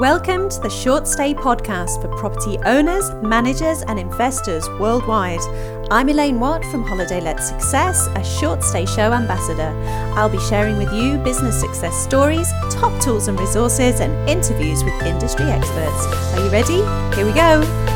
Welcome to the Short Stay podcast for property owners, managers, and investors worldwide. I'm Elaine Watt from Holiday Let Success, a short stay show ambassador. I'll be sharing with you business success stories, top tools and resources, and interviews with industry experts. Are you ready? Here we go.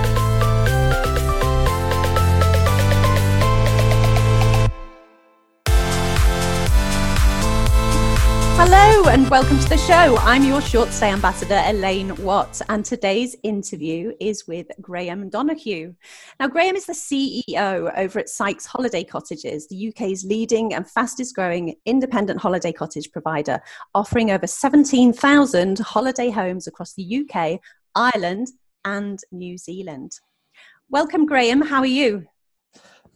Hello and welcome to the show. I'm your short stay ambassador, Elaine Watt, and today's interview is with Graham Donoghue. Now, Graham is the CEO over at Sykes Holiday Cottages, the UK's leading and fastest growing independent holiday cottage provider, offering over 17,000 holiday homes across the UK, Ireland, and New Zealand. Welcome, Graham. How are you?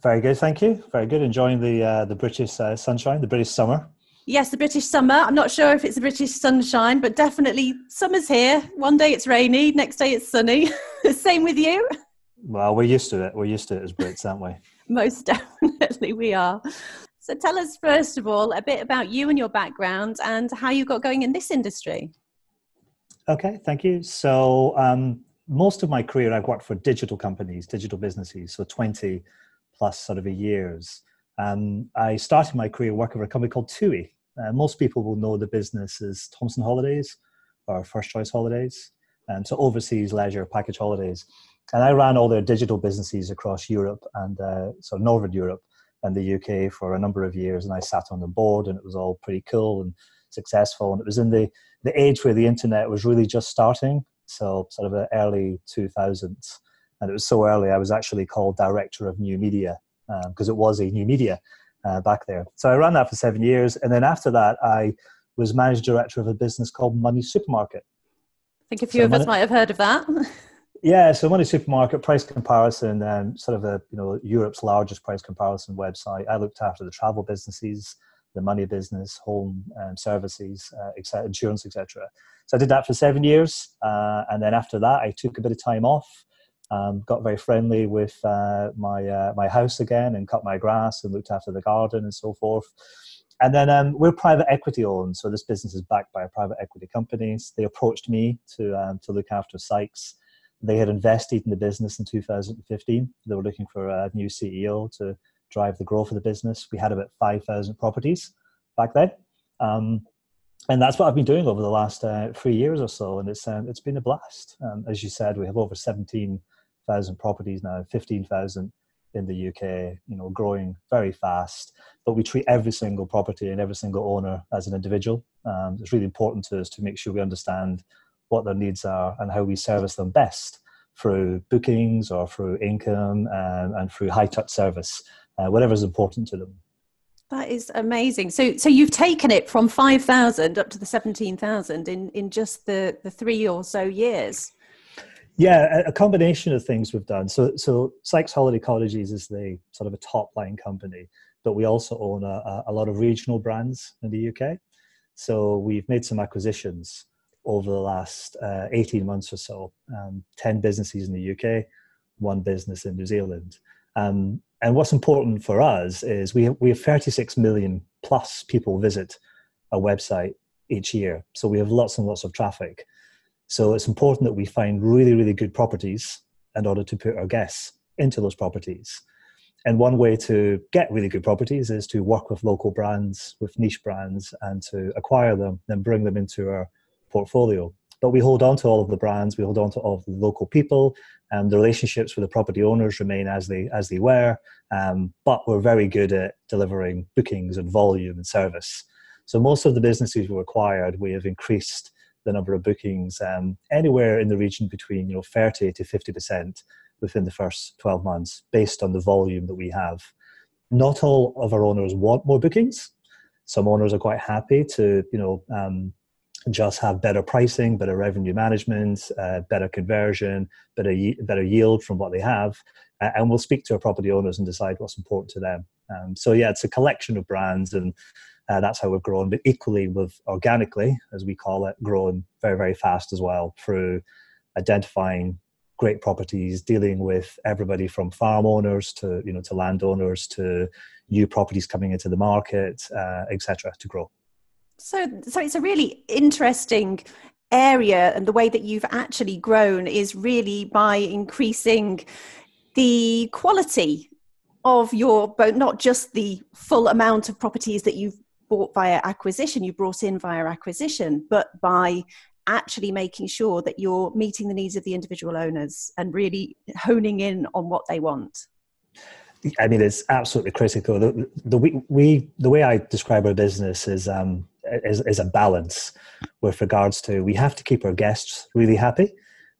Very good, thank you. Very good. Enjoying the uh, the British uh, sunshine, the British summer yes, the British summer. I'm not sure if it's the British sunshine, but definitely summer's here. One day it's rainy, next day it's sunny. Same with you. Well, we're used to it. We're used to it as Brits, aren't we? Most definitely, we are. So tell us, first of all, a bit about you and your background and how you got going in this industry. Okay, thank you. So, um, most of my career, I've worked for digital companies, digital businesses, so 20 plus sort of years. Um, I started my career working for a company called TUI, uh, most people will know the business as Thomson Holidays or First Choice Holidays, and so overseas leisure package holidays. And I ran all their digital businesses across Europe and uh, so Northern Europe and the UK for a number of years. And I sat on the board, and it was all pretty cool and successful. And it was in the the age where the internet was really just starting, so sort of the early 2000s. And it was so early, I was actually called director of new media because um, it was a new media uh, back there. So I ran that for seven years, and then after that, I was managing director of a business called Money Supermarket. I think a few so of Money, us might have heard of that. yeah, so Money Supermarket price comparison, um, sort of a you know Europe's largest price comparison website. I looked after the travel businesses, the money business, home um, services, uh, etc., insurance, etc. So I did that for seven years, uh, and then after that, I took a bit of time off um, got very friendly with uh, my uh, my house again and cut my grass and looked after the garden and so forth. And then um, we're private equity owned, so this business is backed by private equity companies. They approached me to um, to look after Sykes. They had invested in the business in 2015. They were looking for a new CEO to drive the growth of the business. We had about 5,000 properties back then. Um, and that's what I've been doing over the last uh, three years or so, and it's um, it's been a blast. Um, as you said, we have over 17 thousand properties now, fifteen thousand in the UK. You know, growing very fast. But we treat every single property and every single owner as an individual. Um, it's really important to us to make sure we understand what their needs are and how we service them best through bookings or through income and, and through high touch service, uh, whatever is important to them. That is amazing. So, so you've taken it from five thousand up to the seventeen thousand in in just the the three or so years. Yeah, a combination of things we've done. So, so Sykes Holiday Cottages is the sort of a top line company, but we also own a, a lot of regional brands in the UK. So we've made some acquisitions over the last uh, 18 months or so. Um, 10 businesses in the UK, one business in New Zealand. Um, and what's important for us is we have, we have 36 million plus people visit our website each year. So we have lots and lots of traffic. So it's important that we find really, really good properties in order to put our guests into those properties. And one way to get really good properties is to work with local brands, with niche brands, and to acquire them, then bring them into our portfolio. But we hold on to all of the brands, we hold on to all of the local people, and the relationships with the property owners remain as they as they were. Um, but we're very good at delivering bookings and volume and service. So most of the businesses we acquired, we have increased the number of bookings um, anywhere in the region between you know 30 to 50 percent within the first 12 months based on the volume that we have. Not all of our owners want more bookings. Some owners are quite happy to you know um, just have better pricing better revenue management uh, better conversion better better yield from what they have uh, and we'll speak to our property owners and decide what's important to them. Um, so yeah it's a collection of brands and uh, that's how we've grown. But equally, we've organically, as we call it, grown very, very fast as well through identifying great properties, dealing with everybody from farm owners to you know to landowners to new properties coming into the market, uh, etc. To grow. So, so it's a really interesting area and the way that you've actually grown is really by increasing the quality of your boat, not just the full amount of properties that you've bought via acquisition, you brought in via acquisition, but by actually making sure that you're meeting the needs of the individual owners and really honing in on what they want. I mean, it's absolutely critical. The, the, we, the way I describe our business is, um, is, is a balance with regards to we have to keep our guests really happy,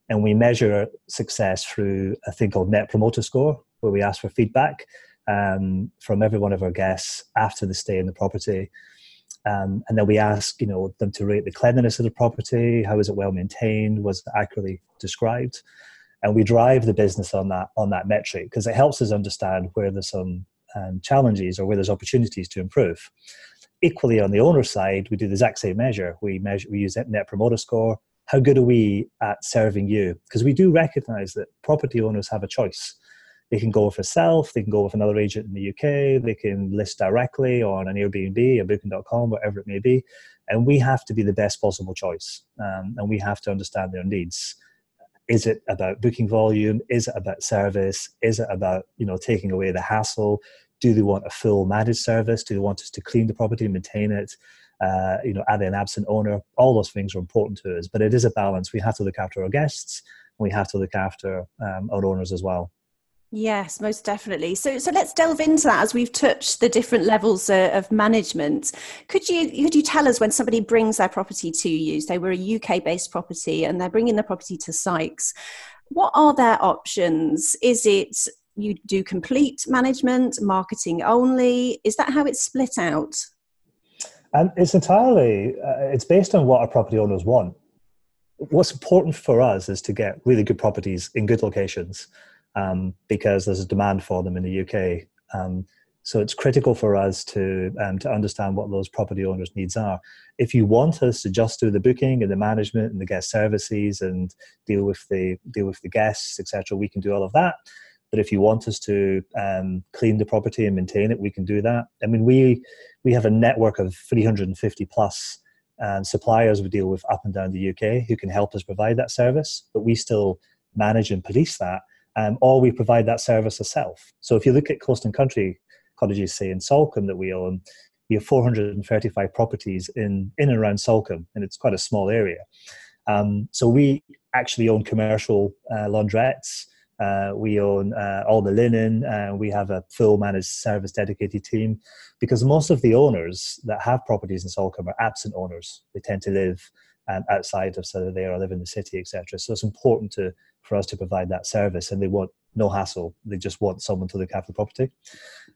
and we measure success through a thing called Net Promoter Score, where we ask for feedback um, from every one of our guests after the stay in the property. Um, and then we ask, you know, them to rate the cleanliness of the property. How is it well maintained? Was it accurately described? and we drive the business on that on that metric because it helps us understand where there's some um, challenges or where there's opportunities to improve. Equally, on the owner side, we do the exact same measure. We measure we use Net Promoter Score. How good are we at serving you? Because we do recognise that property owners have a choice. They can go with herself, they can go with another agent in the UK, they can list directly on an Airbnb, a Booking.com, whatever it may be, and we have to be the best possible choice, um, and we have to understand their needs. Is it about booking volume? Is it about service? Is it about you know taking away the hassle? Do they want a full managed service? Do they want us to clean the property maintain it? Uh, you know are they an absent owner? All those things are important to us but it is a balance. We have to look after our guests we have to look after um, our owners as well Yes, most definitely. So, so let's delve into that as we've touched the different levels uh, of management. Could you could you tell us when somebody brings their property to you? They we're a UK based property and they're bringing the property to Sykes. What are their options? Is it you do complete management, marketing only? Is that how it's split out? And it's entirely uh, it's based on what our property owners want. What's important for us is to get really good properties in good locations um, because there's a demand for them in the UK. Um, so it's critical for us to um, to understand what those property owners' needs are. If you want us to just do the booking and the management and the guest services and deal with the deal with the guests, etc., we can do all of that. But if you want us to um, clean the property and maintain it, we can do that. I mean, we we have a network of 350 plus um, suppliers we deal with up and down the UK who can help us provide that service. But we still manage and police that um, or we provide that service ourselves. So if you look at coast and country cottages, say in Salcombe that we own, we have 435 properties in, in and around Salcombe, and it's quite a small area. Um, so we actually own commercial uh, laundrettes. Uh, we own uh, all the linen. Uh, we have a full managed service dedicated team because most of the owners that have properties in Salcombe are absent owners. They tend to live um, outside of sort of there or live in the city, etc. So it's important to for us to provide that service, and they want no hassle. They just want someone to look after the property.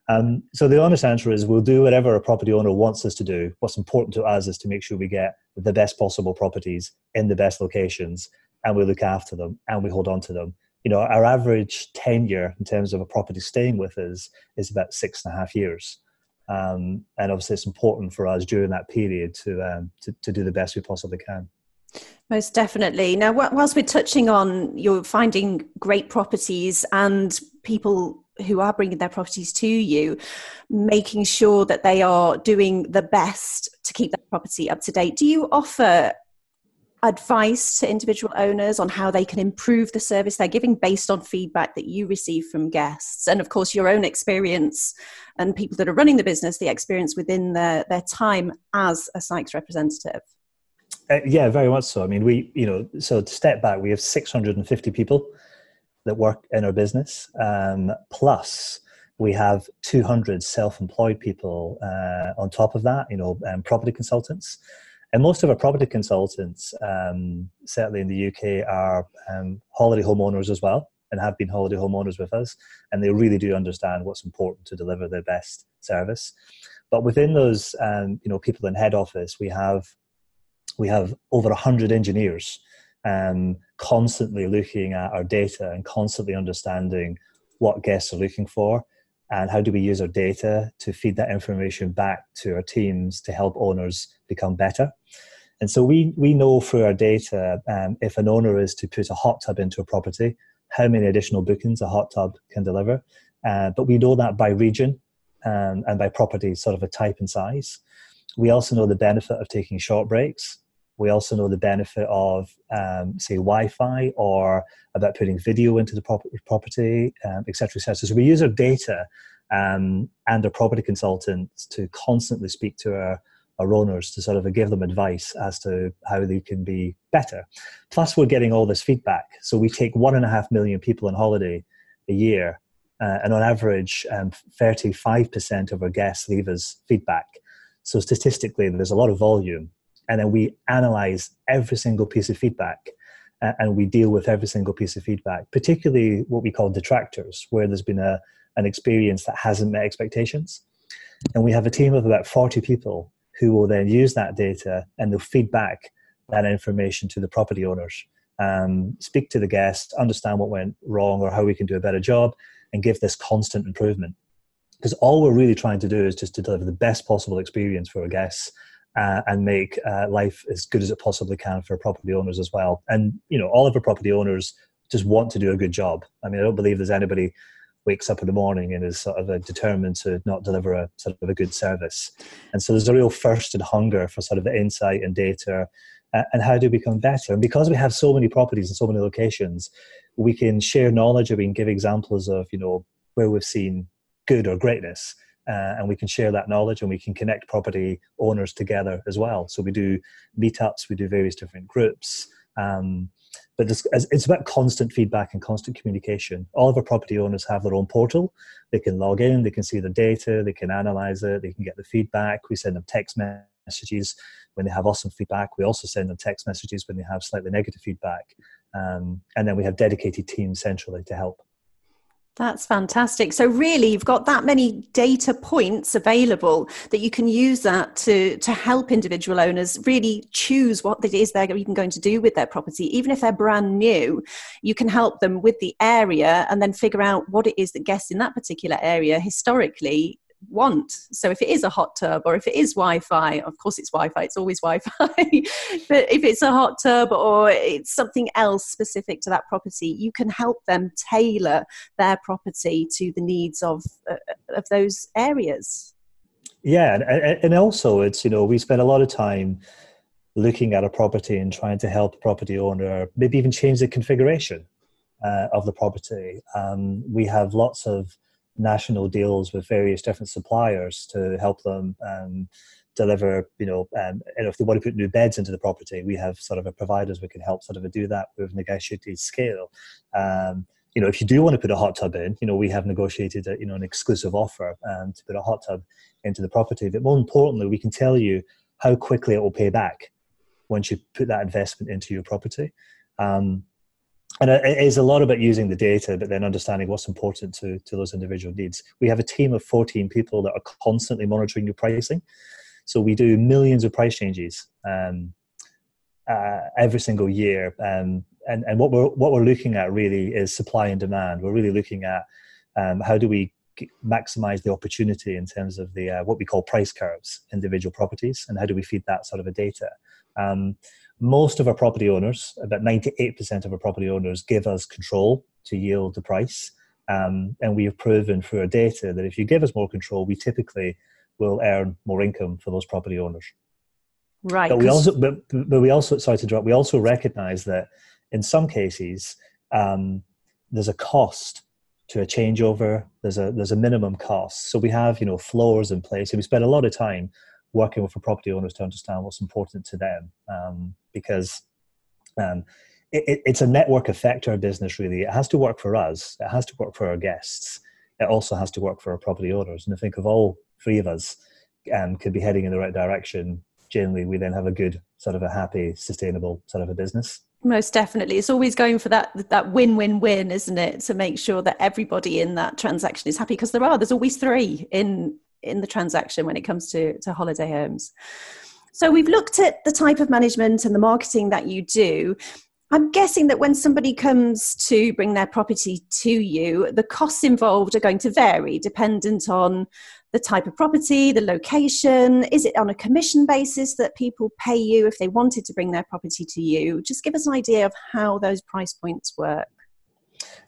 Um, so the honest answer is we'll do whatever a property owner wants us to do. What's important to us is to make sure we get the best possible properties in the best locations, and we look after them and we hold on to them. You know, our average tenure in terms of a property staying with us is about six and a half years. Um, and obviously, it's important for us during that period to, um, to, to do the best we possibly can. Most definitely. Now, whilst we're touching on you're finding great properties and people who are bringing their properties to you, making sure that they are doing the best to keep that property up to date, do you offer advice to individual owners on how they can improve the service they're giving based on feedback that you receive from guests and of course your own experience and people that are running the business the experience within their, their time as a Sykes representative uh, yeah, very much so. I mean, we, you know, so to step back, we have 650 people that work in our business, um, plus we have 200 self-employed people uh, on top of that, you know, um, property consultants. And most of our property consultants, um, certainly in the UK, are um, holiday homeowners as well and have been holiday homeowners with us. And they really do understand what's important to deliver their best service. But within those, um, you know, people in head office, we have we have over 100 engineers um, constantly looking at our data and constantly understanding what guests are looking for and how do we use our data to feed that information back to our teams to help owners become better? And so we we know through our data um, if an owner is to put a hot tub into a property how many additional bookings a hot tub can deliver. Uh, but we know that by region um, and by property sort of a type and size. We also know the benefit of taking short breaks We also know the benefit of, um, say, Wi-Fi or about putting video into the property, um, et cetera, et cetera. So we use our data um, and our property consultants to constantly speak to our, our owners to sort of give them advice as to how they can be better. Plus, we're getting all this feedback. So we take one and a half million people on holiday a year, uh, and on average, um, 35% of our guests leave us feedback. So statistically, there's a lot of volume and then we analyze every single piece of feedback uh, and we deal with every single piece of feedback, particularly what we call detractors, where there's been a, an experience that hasn't met expectations. And we have a team of about 40 people who will then use that data and they'll feed back that information to the property owners, um, speak to the guests, understand what went wrong or how we can do a better job, and give this constant improvement. Because all we're really trying to do is just to deliver the best possible experience for our guests uh, and make uh, life as good as it possibly can for property owners as well. And you know, all of our property owners just want to do a good job. I mean, I don't believe there's anybody wakes up in the morning and is sort of determined to not deliver a sort of a good service. And so there's a real thirst and hunger for sort of the insight and data uh, and how do we become better. And because we have so many properties in so many locations, we can share knowledge and we can give examples of you know where we've seen good or greatness uh, and we can share that knowledge and we can connect property owners together as well. So we do meetups, we do various different groups. Um, but it's, it's about constant feedback and constant communication. All of our property owners have their own portal. They can log in, they can see the data, they can analyze it, they can get the feedback. We send them text messages when they have awesome feedback. We also send them text messages when they have slightly negative feedback. Um, and then we have dedicated teams centrally to help. That's fantastic. So really you've got that many data points available that you can use that to to help individual owners really choose what it is they're even going to do with their property. Even if they're brand new, you can help them with the area and then figure out what it is that guests in that particular area historically want. So if it is a hot tub or if it is Wi-Fi, of course it's Wi-Fi, it's always Wi-Fi. but if it's a hot tub or it's something else specific to that property, you can help them tailor their property to the needs of uh, of those areas. Yeah, and, and also it's you know we spend a lot of time looking at a property and trying to help a property owner maybe even change the configuration uh, of the property. Um, we have lots of national deals with various different suppliers to help them um, deliver, you know, um, and if they want to put new beds into the property, we have sort of a providers we can help sort of do that with negotiated scale. Um, you know, if you do want to put a hot tub in, you know, we have negotiated a, you know an exclusive offer um, to put a hot tub into the property. But more importantly, we can tell you how quickly it will pay back once you put that investment into your property. Um, and it is a lot about using the data, but then understanding what's important to, to those individual needs. We have a team of 14 people that are constantly monitoring your pricing. So we do millions of price changes um, uh, every single year. Um, and, and what we're, what we're looking at really is supply and demand. We're really looking at um, how do we maximize the opportunity in terms of the uh, what we call price curves, individual properties, and how do we feed that sort of a data. Um, most of our property owners, about 98% of our property owners, give us control to yield the price. Um, and we have proven through our data that if you give us more control, we typically will earn more income for those property owners. Right. But we also, but, but we also, sorry to drop, we also recognize that in some cases, um, there's a cost to a changeover. There's a there's a minimum cost. So we have you know floors in place, and we spend a lot of time working with the property owners to understand what's important to them um, because um, it, it's a network effect to our business really. It has to work for us. It has to work for our guests. It also has to work for our property owners. And i think if all three of us um, could be heading in the right direction generally we then have a good sort of a happy sustainable sort of a business. Most definitely. It's always going for that that win win win isn't it? To make sure that everybody in that transaction is happy because there are there's always three in in the transaction when it comes to, to holiday homes. So we've looked at the type of management and the marketing that you do. I'm guessing that when somebody comes to bring their property to you, the costs involved are going to vary dependent on the type of property, the location. Is it on a commission basis that people pay you if they wanted to bring their property to you? Just give us an idea of how those price points work.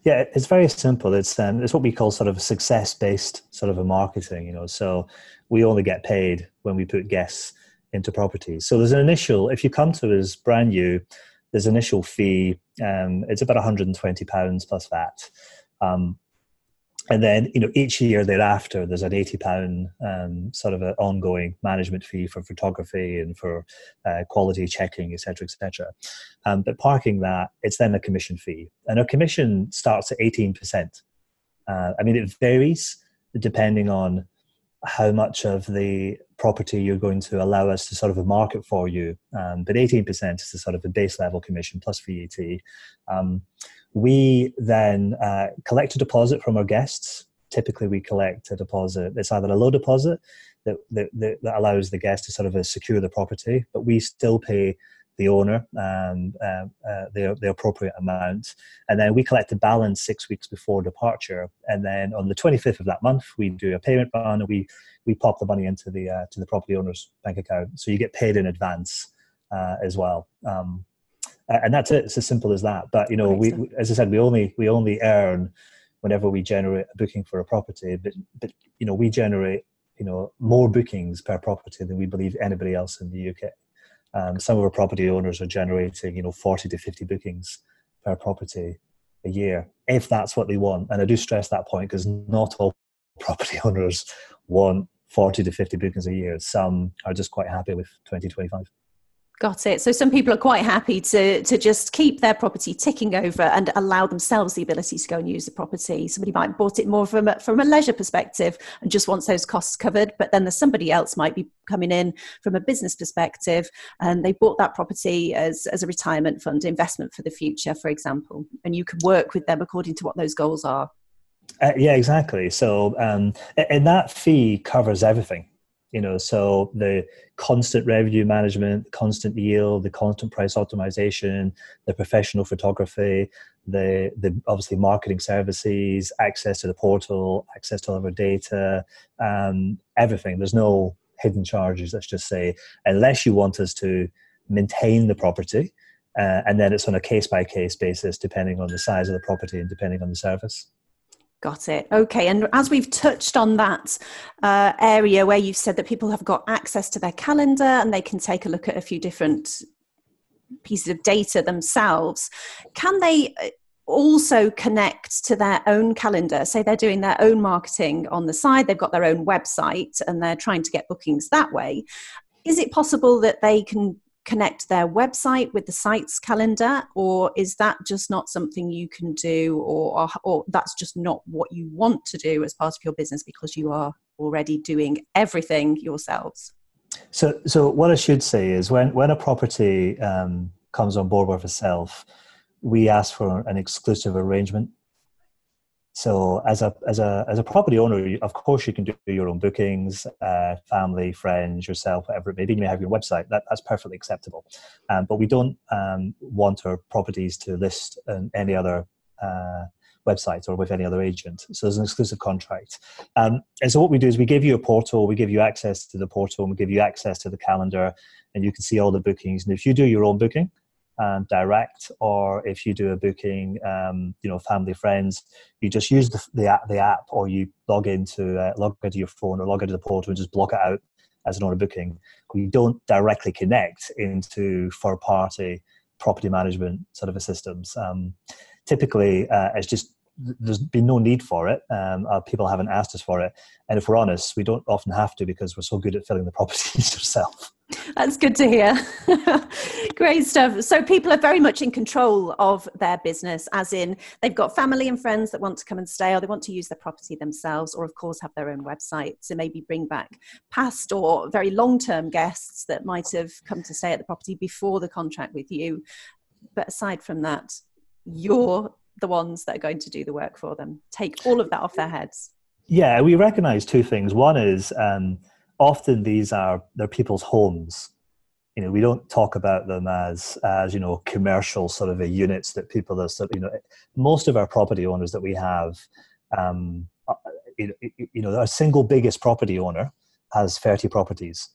Yeah, it's very simple. It's um, it's what we call sort of a success based sort of a marketing. You know, so we only get paid when we put guests into properties. So there's an initial, if you come to us brand new, there's initial fee. Um, it's about 120 pounds plus VAT. Um, and then you know each year thereafter there's an 80 pound um, sort of an ongoing management fee for photography and for uh, quality checking etc etc um, but parking that it's then a commission fee. And a commission starts at 18% uh, i mean it varies depending on how much of the property you're going to allow us to sort of a market for you. Um, but 18% is the sort of the base level commission plus VAT. Um, we then uh, collect a deposit from our guests. Typically, we collect a deposit. It's either a low deposit that, that, that allows the guest to sort of secure the property, but we still pay the owner um, uh, uh, the, the appropriate amount. And then we collect the balance six weeks before departure. And then on the 25th of that month, we do a payment run and we, we pop the money into the, uh, to the property owner's bank account. So you get paid in advance uh, as well. Um, and that's it. It's as simple as that. But, you know, we, we, as I said, we only, we only earn whenever we generate a booking for a property. But, but you know, we generate, you know, more bookings per property than we believe anybody else in the UK. Um, some of our property owners are generating, you know, 40 to 50 bookings per property a year, if that's what they want. And I do stress that point because not all property owners want 40 to 50 bookings a year. Some are just quite happy with 20, 25. Got it. So some people are quite happy to to just keep their property ticking over and allow themselves the ability to go and use the property. Somebody might have bought it more from a, from a leisure perspective and just wants those costs covered, but then there's somebody else might be coming in from a business perspective and they bought that property as as a retirement fund investment for the future, for example, and you can work with them according to what those goals are. Uh, yeah, exactly. So, um, and that fee covers everything you know so the constant revenue management constant yield the constant price optimization the professional photography the the obviously marketing services access to the portal access to all of our data um, everything. There's no hidden charges let's just say unless you want us to maintain the property uh, and then it's on a case by case basis depending on the size of the property and depending on the service Got it. Okay. And as we've touched on that uh, area where you've said that people have got access to their calendar and they can take a look at a few different pieces of data themselves, can they uh, also connect to their own calendar? Say they're doing their own marketing on the side, they've got their own website and they're trying to get bookings that way. Is it possible that they can connect their website with the Sykes' calendar or is that just not something you can do or, or, or, that's just not what you want to do as part of your business because you are already doing everything yourselves? So so what i should say is when when a property um, comes on board with itself we ask for an exclusive arrangement so as a as a as a property owner, of course you can do your own bookings, uh, family, friends, yourself, whatever it may be. You may have your website. That, that's perfectly acceptable. Um, but we don't um, want our properties to list on any other uh, website or with any other agent. So there's an exclusive contract. Um, and so what we do is we give you a portal, we give you access to the portal, and we give you access to the calendar, and you can see all the bookings. And if you do your own booking, um, direct, or if you do a booking, um, you know, family friends, you just use the, the app, the app, or you log into uh, log into your phone or log into the portal and just block it out as an order booking. We don't directly connect into third party property management sort of systems. Um, typically, uh, it's just there's been no need for it. Um, people haven't asked us for it, and if we're honest, we don't often have to because we're so good at filling the properties ourselves. That's good to hear. Great stuff. So people are very much in control of their business, as in they've got family and friends that want to come and stay, or they want to use their property themselves, or of course have their own website to maybe bring back past or very long-term guests that might have come to stay at the property before the contract with you. But aside from that, you're the ones that are going to do the work for them. Take all of that off their heads. Yeah, we recognize two things. One is um, often these are they're people's homes. You know, we don't talk about them as as you know commercial sort of units that people are sort of, you know most of our property owners that we have, um, uh, you, know, our single biggest property owner has thirty properties.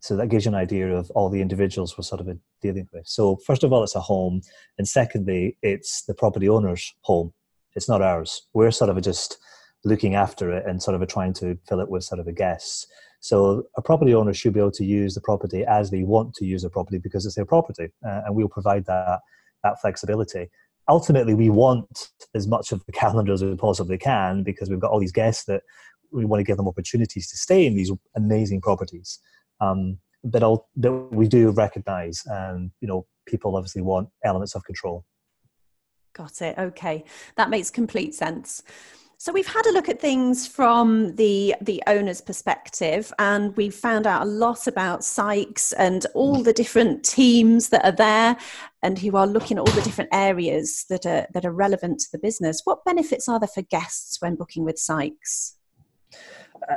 So that gives you an idea of all the individuals we're sort of dealing with. So first of all, it's a home, and secondly, it's the property owner's home. It's not ours. We're sort of just looking after it and sort of trying to fill it with sort of a guests. So a property owner should be able to use the property as they want to use the property because it's their property, uh, and we'll provide that that flexibility. Ultimately, we want as much of the calendar as we possibly can because we've got all these guests that we want to give them opportunities to stay in these amazing properties. Um, but, I'll, but we do recognize, um, you know, people obviously want elements of control. Got it. Okay, that makes complete sense. So we've had a look at things from the the owner's perspective, and we've found out a lot about Sykes and all the different teams that are there, and who are looking at all the different areas that are that are relevant to the business. What benefits are there for guests when booking with Sykes?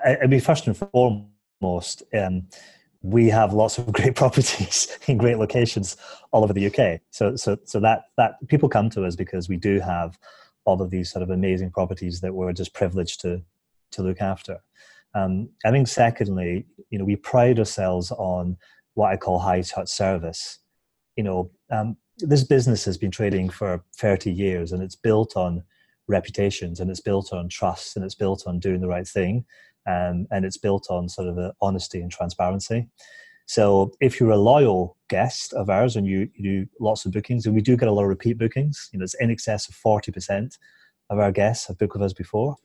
I, mean, first and foremost, um, we have lots of great properties in great locations all over the UK. So, so, so that that people come to us because we do have all of these sort of amazing properties that we're just privileged to to look after. Um, I think secondly, you know, we pride ourselves on what I call high touch service. You know, um, this business has been trading for 30 years and it's built on reputations and it's built on trust and it's built on doing the right thing um, and it's built on sort of honesty and transparency. So if you're a loyal guest of ours and you, you do lots of bookings, and we do get a lot of repeat bookings, you know, it's in excess of 40% of our guests have booked with us before.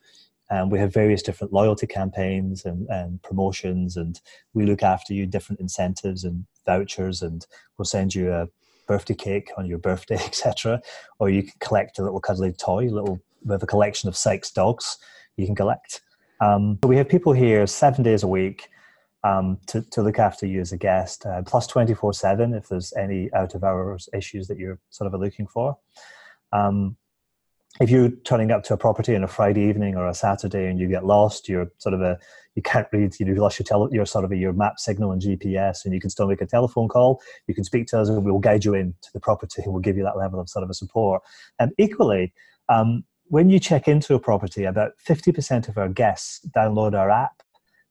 And we have various different loyalty campaigns and, and promotions, and we look after you different incentives and vouchers, and we'll send you a birthday cake on your birthday, etc. Or you can collect a little cuddly toy, little we have a collection of Sykes dogs you can collect. Um, we have people here seven days a week um, to, to look after you as a guest, uh, plus 24 7 if there's any out of hours issues that you're sort of looking for. Um, if you're turning up to a property on a Friday evening or a Saturday and you get lost, you're sort of a you can't read, you know, lost your tele, sort of a, your map signal and GPS, and you can still make a telephone call. You can speak to us, and we'll guide you in to the property. We'll give you that level of sort of a support. And equally, um, when you check into a property, about 50% of our guests download our app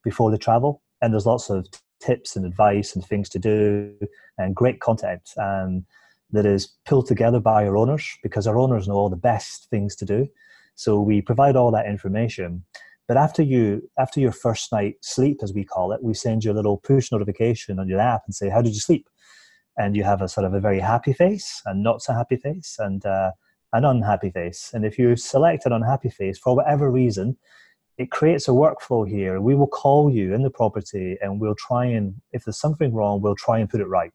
before they travel. And there's lots of tips and advice and things to do and great content um, that is pulled together by our owners because our owners know all the best things to do. So we provide all that information. But after you, after your first night sleep, as we call it, we send you a little push notification on your app and say, "How did you sleep?" And you have a sort of a very happy face and not so happy face, and uh, an unhappy face. And if you select an unhappy face for whatever reason, it creates a workflow here. We will call you in the property and we'll try and, if there's something wrong, we'll try and put it right.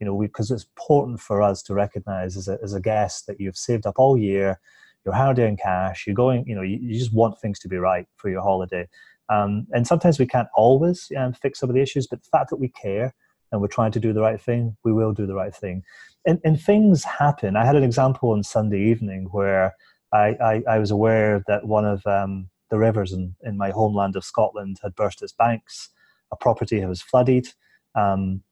You know, because it's important for us to recognize as a, as a guest that you've saved up all year, you're hard earned cash, you're going, you know, you, you, just want things to be right for your holiday. Um, and sometimes we can't always um, fix some of the issues, but the fact that we care and we're trying to do the right thing, we will do the right thing. And, and things happen. I had an example on Sunday evening where I, I, I was aware that one of um, the rivers in, in my homeland of Scotland had burst its banks. A property was flooded. Um,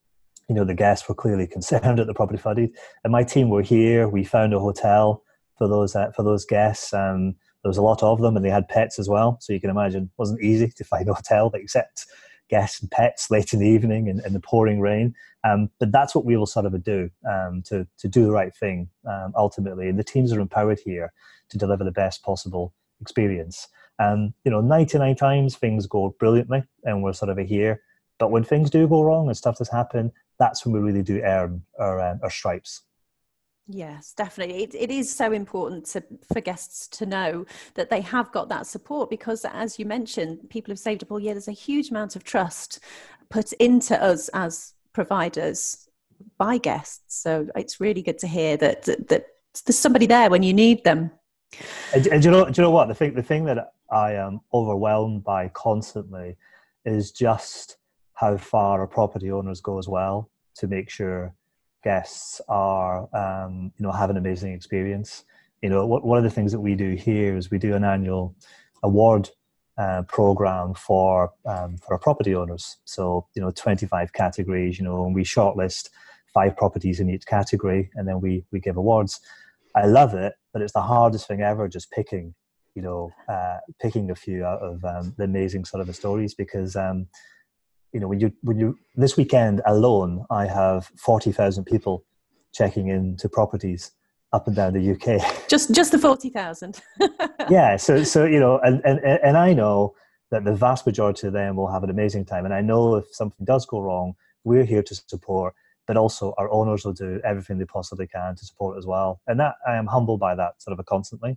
you know, the guests were clearly concerned that the property flooded. And my team were here. We found a hotel for those uh, for those guests. Um, there was a lot of them, and they had pets as well. So you can imagine it wasn't easy to find a hotel that accepts guests and pets late in the evening in, in the pouring rain. Um, but that's what we will sort of do um, to, to do the right thing um, ultimately. And the teams are empowered here to deliver the best possible experience. And, you know, 99 times things go brilliantly and we're sort of a here. But when things do go wrong and stuff does happen, that's when we really do earn our, um, our stripes. Yes, definitely. It, it is so important to, for guests to know that they have got that support because, as you mentioned, people have saved up all year. There's a huge amount of trust put into us as providers by guests. So it's really good to hear that, that, that there's somebody there when you need them. And, and you know, do you know what? The thing? The thing that I am overwhelmed by constantly is just how far a property owners go as well to make sure guests are um, you know have an amazing experience. You know one of the things that we do here is we do an annual award uh, program for um, for our property owners. So you know 25 categories you know and we shortlist five properties in each category and then we we give awards i love it but it's the hardest thing ever just picking you know uh, picking a few out of um, the amazing sort of stories because um, you know when you when you this weekend alone i have 40,000 people checking into properties up and down the uk just just the 40,000 yeah so so you know and, and and i know that the vast majority of them will have an amazing time. And I know if something does go wrong, we're here to support, but also our owners will do everything they possibly can to support as well. And that I am humbled by that sort of constantly.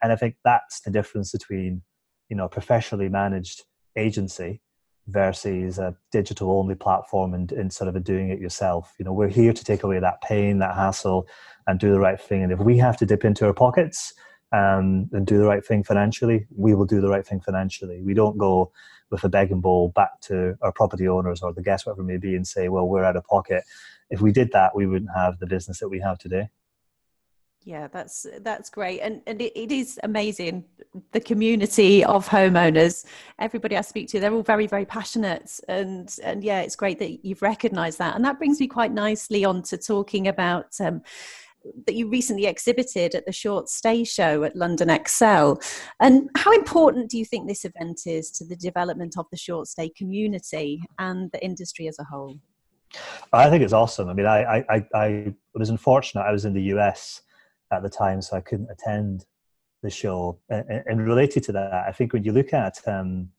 And I think that's the difference between, you know, a professionally managed agency versus a digital only platform and, and sort of a doing it yourself. You know, we're here to take away that pain, that hassle, and do the right thing. And if we have to dip into our pockets um, and do the right thing financially, we will do the right thing financially. We don't go with a begging bowl back to our property owners or the guests, whatever it may be, and say, well, we're out of pocket. If we did that, we wouldn't have the business that we have today. Yeah, that's that's great, and and it, it is amazing. The community of homeowners, everybody I speak to, they're all very very passionate, and and yeah, it's great that you've recognised that, and that brings me quite nicely on to talking about. Um, that you recently exhibited at the short stay show at London Excel. And how important do you think this event is to the development of the short stay community and the industry as a whole? I think it's awesome. I mean, I, I, I was unfortunate. I was in the US at the time, so I couldn't attend the show. And, and related to that, I think when you look at um,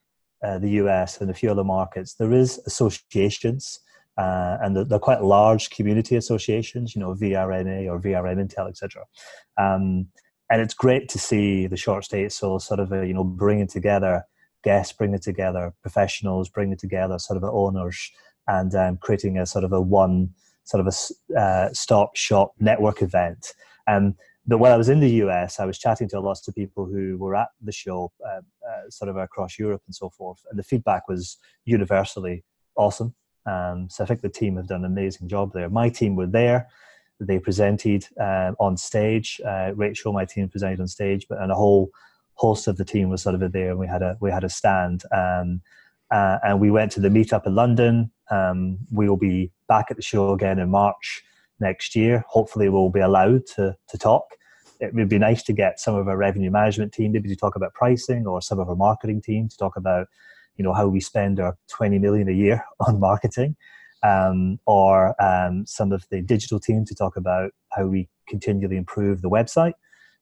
uh, the US and a few other markets, there is associations, uh, and they're, they're, quite large community associations. You know, VRMA or VRM Intel, etc. Um, and it's great to see the short stay so sort of a, you know bringing together guests, bringing together professionals, bringing together sort of owners, and um, creating a sort of a one sort of a uh, stop shop network event um, but when I was in the US, I was chatting to lots of people who were at the show, uh, uh, sort of across Europe and so forth, and the feedback was universally awesome. Um, so I think the team have done an amazing job there. My team were there; they presented uh, on stage. Uh, Rachel, my team, presented on stage, but and a whole host of the team was sort of there, and we had a we had a stand. Um, uh, and we went to the meetup in London. Um, we will be back at the show again in March next year. Hopefully, we'll be allowed to, to talk. It would be nice to get some of our revenue management team maybe to talk about pricing or some of our marketing team to talk about you know how we spend our 20 million a year on marketing um, or um, some of the digital team to talk about how we continually improve the website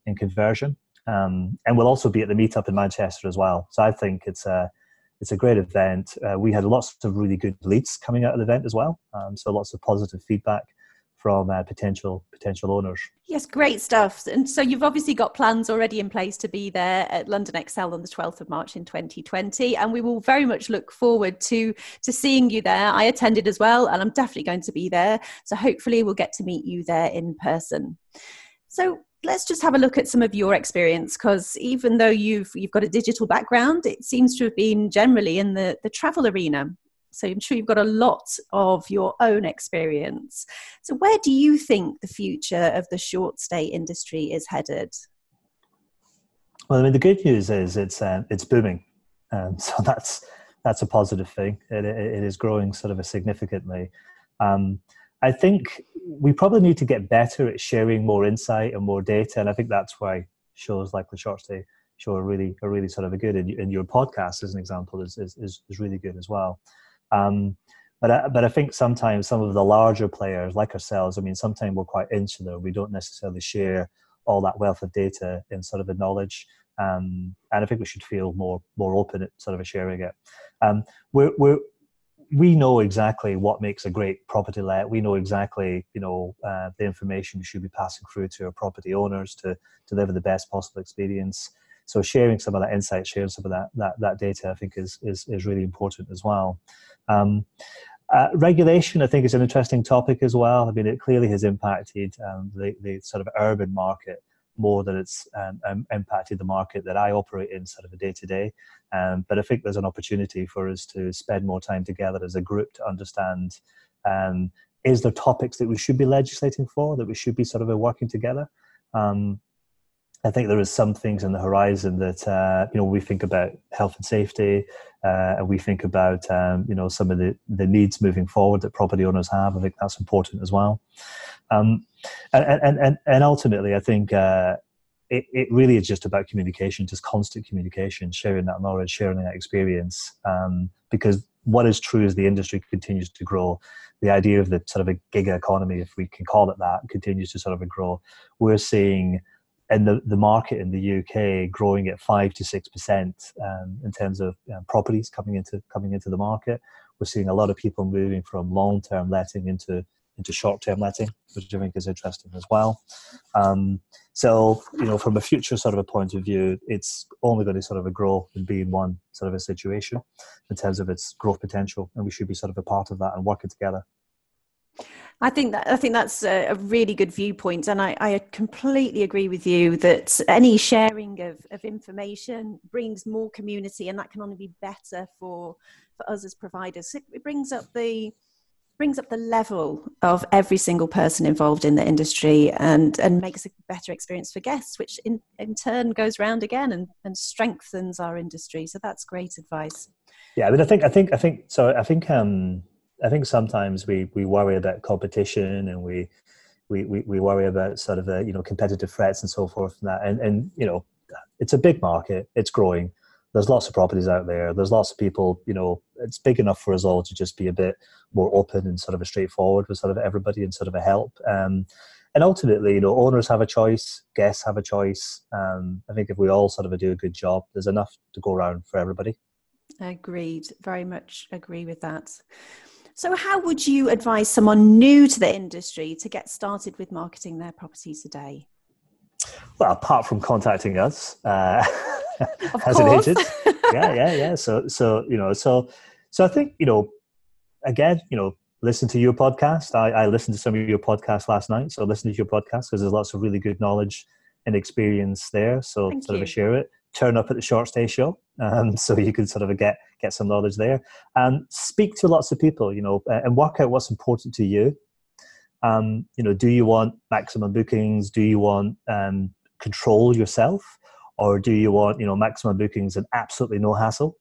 and conversion. Um, and we'll also be at the meetup in manchester as well. So i think it's a it's a great event. Uh, we had lots of really good leads coming out of the event as well. Um, so lots of positive feedback from uh, potential potential owners. Yes, great stuff. And so you've obviously got plans already in place to be there at London Excel on the 12th of March in 2020, and we will very much look forward to to seeing you there. I attended as well, and I'm definitely going to be there. So hopefully we'll get to meet you there in person. So let's just have a look at some of your experience because even though you've you've got a digital background it seems to have been generally in the the travel arena so I'm sure you've got a lot of your own experience. So, where do you think the future of the short stay industry is headed? Well, I mean, the good news is it's uh, it's booming, um, so that's that's a positive thing. It, it is growing sort of significantly. Um, I think we probably need to get better at sharing more insight and more data, and I think that's why shows like the Short Stay Show are really are really sort of a good. And, and your podcast, as an example, is, is is really good as well. Um, but I, but I think sometimes some of the larger players like ourselves, I mean, sometimes we're quite insular. We don't necessarily share all that wealth of data in sort of the knowledge. Um, and I think we should feel more more open at sort of sharing it. Um, we're, we're, we know exactly what makes a great property let. We know exactly, you know, uh, the information we should be passing through to our property owners to deliver the best possible experience. So sharing some of that insight, sharing some of that that, that data, I think is, is is really important as well. Um, uh, regulation, I think, is an interesting topic as well. I mean, it clearly has impacted um, the, the sort of urban market more than it's um, um impacted the market that I operate in sort of a day to day. But I think there's an opportunity for us to spend more time together as a group to understand um, is there topics that we should be legislating for, that we should be sort of working together. Um, I think there are some things on the horizon that uh, you know we think about health and safety, uh, and we think about um, you know some of the, the needs moving forward that property owners have. I think that's important as well, um, and, and and ultimately, I think uh, it it really is just about communication, just constant communication, sharing that knowledge, sharing that experience, um, because what is true is the industry continues to grow. The idea of the sort of a gig economy, if we can call it that, continues to sort of grow. We're seeing in the, the market in the UK growing at five to six percent um, in terms of um, properties coming into coming into the market. We're seeing a lot of people moving from long term letting into into short term letting, which I think is interesting as well. Um, so you know, from a future sort of a point of view, it's only going to sort of a grow and be in one sort of a situation in terms of its growth potential, and we should be sort of a part of that and working together. I think that I think that's a, really good viewpoint, and I, I, completely agree with you that any sharing of, of information brings more community, and that can only be better for for us as providers. It brings up the brings up the level of every single person involved in the industry and and makes a better experience for guests which in, in turn goes round again and, and strengthens our industry so that's great advice yeah i mean i think i think i think so i think um I think sometimes we we worry about competition and we we, we, worry about sort of the you know competitive threats and so forth and that. And and you know it's a big market. It's growing. There's lots of properties out there. There's lots of people you know it's big enough for us all to just be a bit more open and sort of a straightforward with sort of everybody and sort of a help. Um, and ultimately you know owners have a choice. Guests have a choice. Um, i think if we all sort of do a good job there's enough to go around for everybody. Agreed. Very much agree with that so, how would you advise someone new to the industry to get started with marketing their property today? Well, apart from contacting us uh, as an agent, yeah, yeah, yeah. So, so you know, so so I think you know, again, you know, listen to your podcast. I, I listened to some of your podcasts last night, so listen to your podcast because there's lots of really good knowledge and experience there. So, Thank sort you. of share it turn up at the short stay show um, so you can sort of get get some knowledge there. And speak to lots of people you know and work out what's important to you. Um, you know do you want maximum bookings? Do you want um, control yourself? Or do you want you know maximum bookings and absolutely no hassle?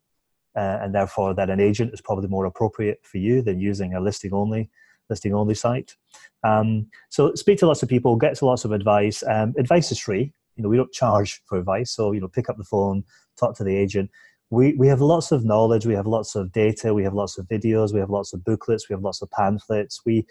Uh, and therefore that an agent is probably more appropriate for you than using a listing only listing only site. Um, so speak to lots of people get lots of advice. Um, advice is free you know we don't charge for advice. So you know pick up the phone talk to the agent. We we have lots of knowledge. We have lots of data. We have lots of videos. We have lots of booklets. We have lots of pamphlets. We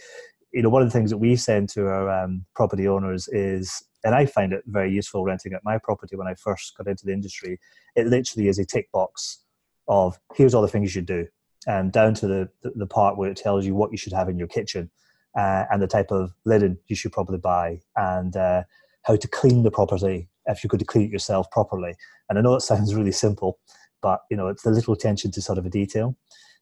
you know one of the things that we send to our um, property owners is and i find it very useful renting out my property when i first got into the industry it literally is a tick box of here's all the things you should do and down to the, the, the part where it tells you what you should have in your kitchen uh, and the type of linen you should probably buy. And uh, how to clean the property if you're going to clean it yourself properly. And I know it sounds really simple, but you know it's the little attention to sort of a detail.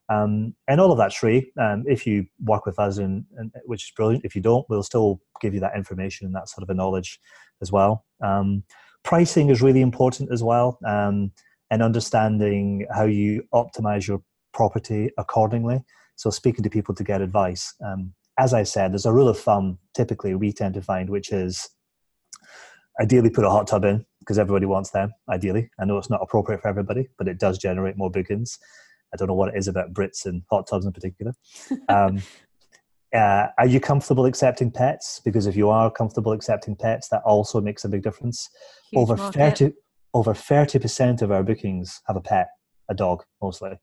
Um, and all of that's free. Um, if you work with us, and which is brilliant. If you don't, we'll still give you that information and that sort of a knowledge as well. Um, pricing is really important as well, um, and understanding how you optimize your property accordingly. So speaking to people to get advice. Um, as I said, there's a rule of thumb typically we tend to find, which is Ideally, put a hot tub in because everybody wants them. Ideally, I know it's not appropriate for everybody, but it does generate more bookings. I don't know what it is about Brits and hot tubs in particular. Um, uh, are you comfortable accepting pets? Because if you are comfortable accepting pets, that also makes a big difference. Huge over market. thirty, over thirty percent of our bookings have a pet, a dog mostly.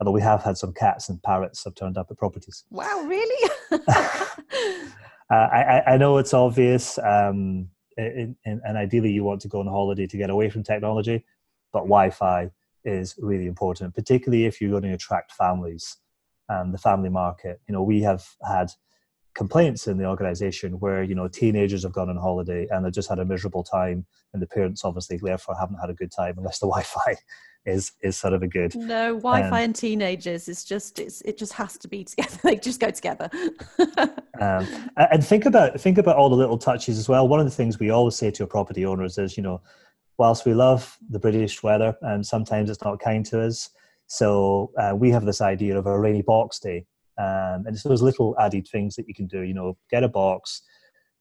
Although we have had some cats and parrots have turned up at properties. Wow, really? uh, I, I, know it's obvious. Um, and, and ideally you want to go on holiday to get away from technology, but Wi-Fi is really important, particularly if you're going to attract families and the family market. You know, we have had complaints in the organization where you know teenagers have gone on holiday and they've just had a miserable time and the parents obviously therefore haven't had a good time unless the wi-fi is is sort of a good no wi-fi um, and teenagers is just it's, it just has to be together they just go together um, and think about think about all the little touches as well one of the things we always say to our property owners is you know whilst we love the british weather and sometimes it's not kind to us so uh, we have this idea of a rainy box day um, and it's those little added things that you can do. You know, get a box.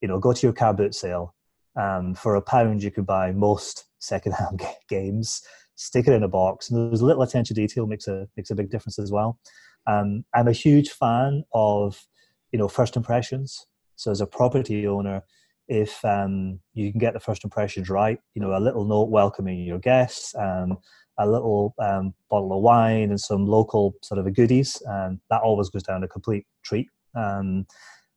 You know, go to your car boot sale. Um, for a pound, you can buy most secondhand games. Stick it in a box, and there's a little attention to detail makes a makes a big difference as well. Um, I'm a huge fan of you know first impressions. So as a property owner, if um, you can get the first impressions right, you know, a little note welcoming your guests, um, a little um, bottle of wine and some local sort of goodies, and that always goes down a complete treat. Um,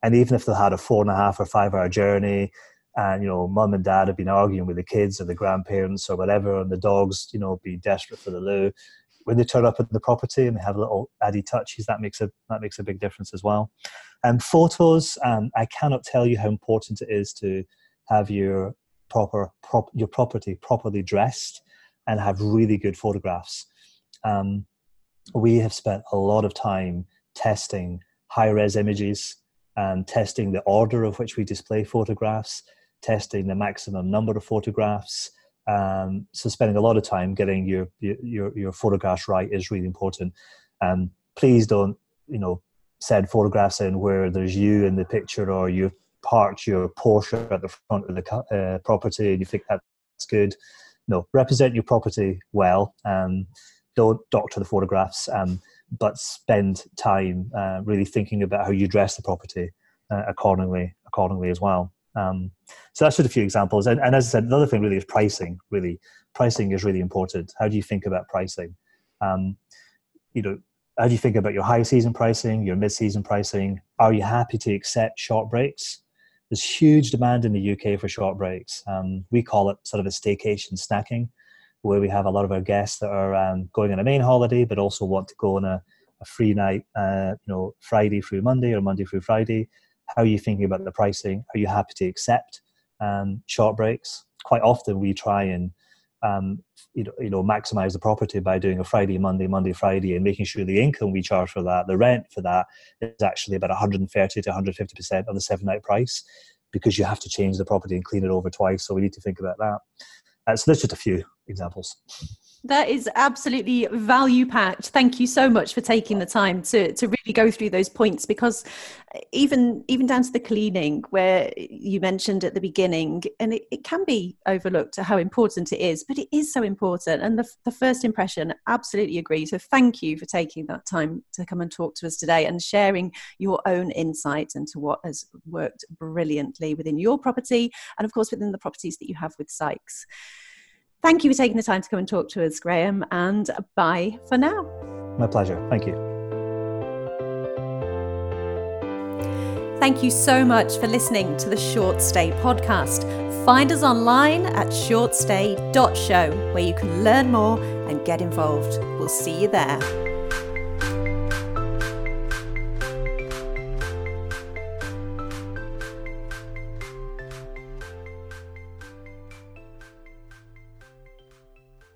and even if they had a four and a half or five hour journey, and you know mum and dad have been arguing with the kids or the grandparents or whatever and the dogs you know be desperate for the loo. When they turn up at the property and they have little addy touches that makes a that makes a big difference as well. And photos um, i cannot tell you how important it is to have your proper prop, your property properly dressed and have really good photographs. Um, we have spent a lot of time testing high res images and testing the order of which we display photographs testing the maximum number of photographs. Um, so spending a lot of time getting your your your photographs right is really important. Um, please don't you know send photographs in where there's you in the picture or you parked your Porsche at the front of the uh, property and you think that's good. No, represent your property well. Um, don't doctor the photographs, um, but spend time uh, really thinking about how you dress the property uh, accordingly accordingly as well. Um, so that's just a few examples. And, and, as I said, another thing really is pricing. Really, pricing is really important. How do you think about pricing? Um, you know, how do you think about your high season pricing, your mid season pricing? Are you happy to accept short breaks? There's huge demand in the UK for short breaks. Um, we call it sort of a staycation snacking, where we have a lot of our guests that are um, going on a main holiday, but also want to go on a, a free night, uh, you know, Friday through Monday or Monday through Friday how are you thinking about the pricing? Are you happy to accept um, short breaks? Quite often we try and um, you know, you know, maximize the property by doing a Friday, Monday, Monday, Friday, and making sure the income we charge for that, the rent for that, is actually about 130 to 150 percent of the seven night price, because you have to change the property and clean it over twice. So we need to think about that. Uh, so there's just a few examples. That is absolutely value packed. Thank you so much for taking the time to, to really go through those points because even even down to the cleaning where you mentioned at the beginning, and it, it can be overlooked how important it is, but it is so important. And the, the first impression, absolutely agree. So thank you for taking that time to come and talk to us today and sharing your own insight into what has worked brilliantly within your property and of course within the properties that you have with Sykes. Thank you for taking the time to come and talk to us, Graham, and bye for now. My pleasure. Thank you. Thank you so much for listening to the Short Stay podcast. Find us online at shortstay.show where you can learn more and get involved. We'll see you there.